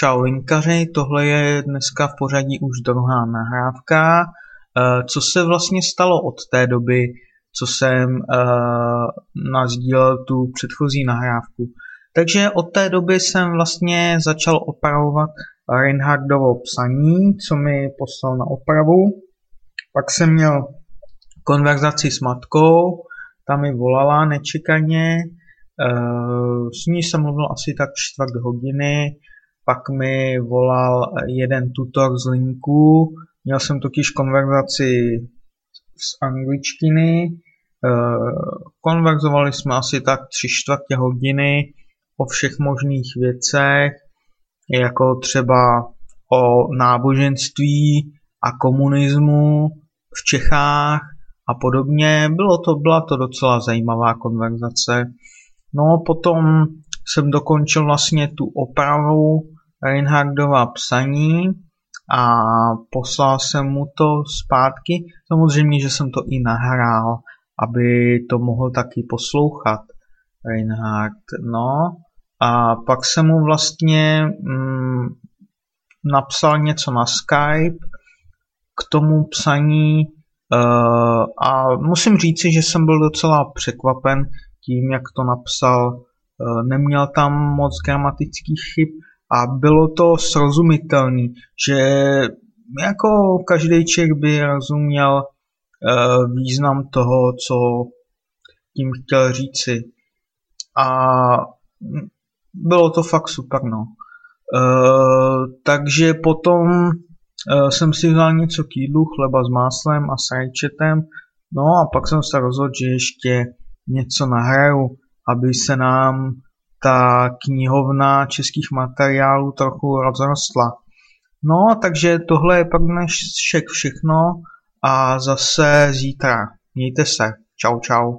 Čau linkaři, tohle je dneska v pořadí už druhá nahrávka. Eh, co se vlastně stalo od té doby, co jsem uh, nazdílel tu předchozí nahrávku? Takže od té doby jsem vlastně začal opravovat Reinhardovo psaní, co mi poslal na opravu. Pak jsem měl konverzaci s matkou, ta mi volala nečekaně, uh, s ní jsem mluvil asi tak čtvrt hodiny, pak mi volal jeden tutor z linku, měl jsem totiž konverzaci z angličtiny, eh, konverzovali jsme asi tak tři čtvrtě hodiny o všech možných věcech, jako třeba o náboženství a komunismu v Čechách a podobně. Bylo to, byla to docela zajímavá konverzace. No potom jsem dokončil vlastně tu opravu Reinhardova psaní a poslal jsem mu to zpátky. Samozřejmě, že jsem to i nahrál, aby to mohl taky poslouchat Reinhard. No a pak jsem mu vlastně mm, napsal něco na Skype k tomu psaní uh, a musím říci, že jsem byl docela překvapen tím, jak to napsal. Uh, neměl tam moc gramatických chyb, a bylo to srozumitelné, že jako každý člověk by rozuměl uh, význam toho, co tím chtěl říci. A bylo to fakt super, no. Uh, takže potom uh, jsem si vzal něco k jídlu, chleba s máslem a s rajčetem, no a pak jsem se rozhodl, že ještě něco nahraju, aby se nám ta knihovna českých materiálů trochu rozrostla. No, takže tohle je pak dnešek všechno a zase zítra. Mějte se. Čau, čau.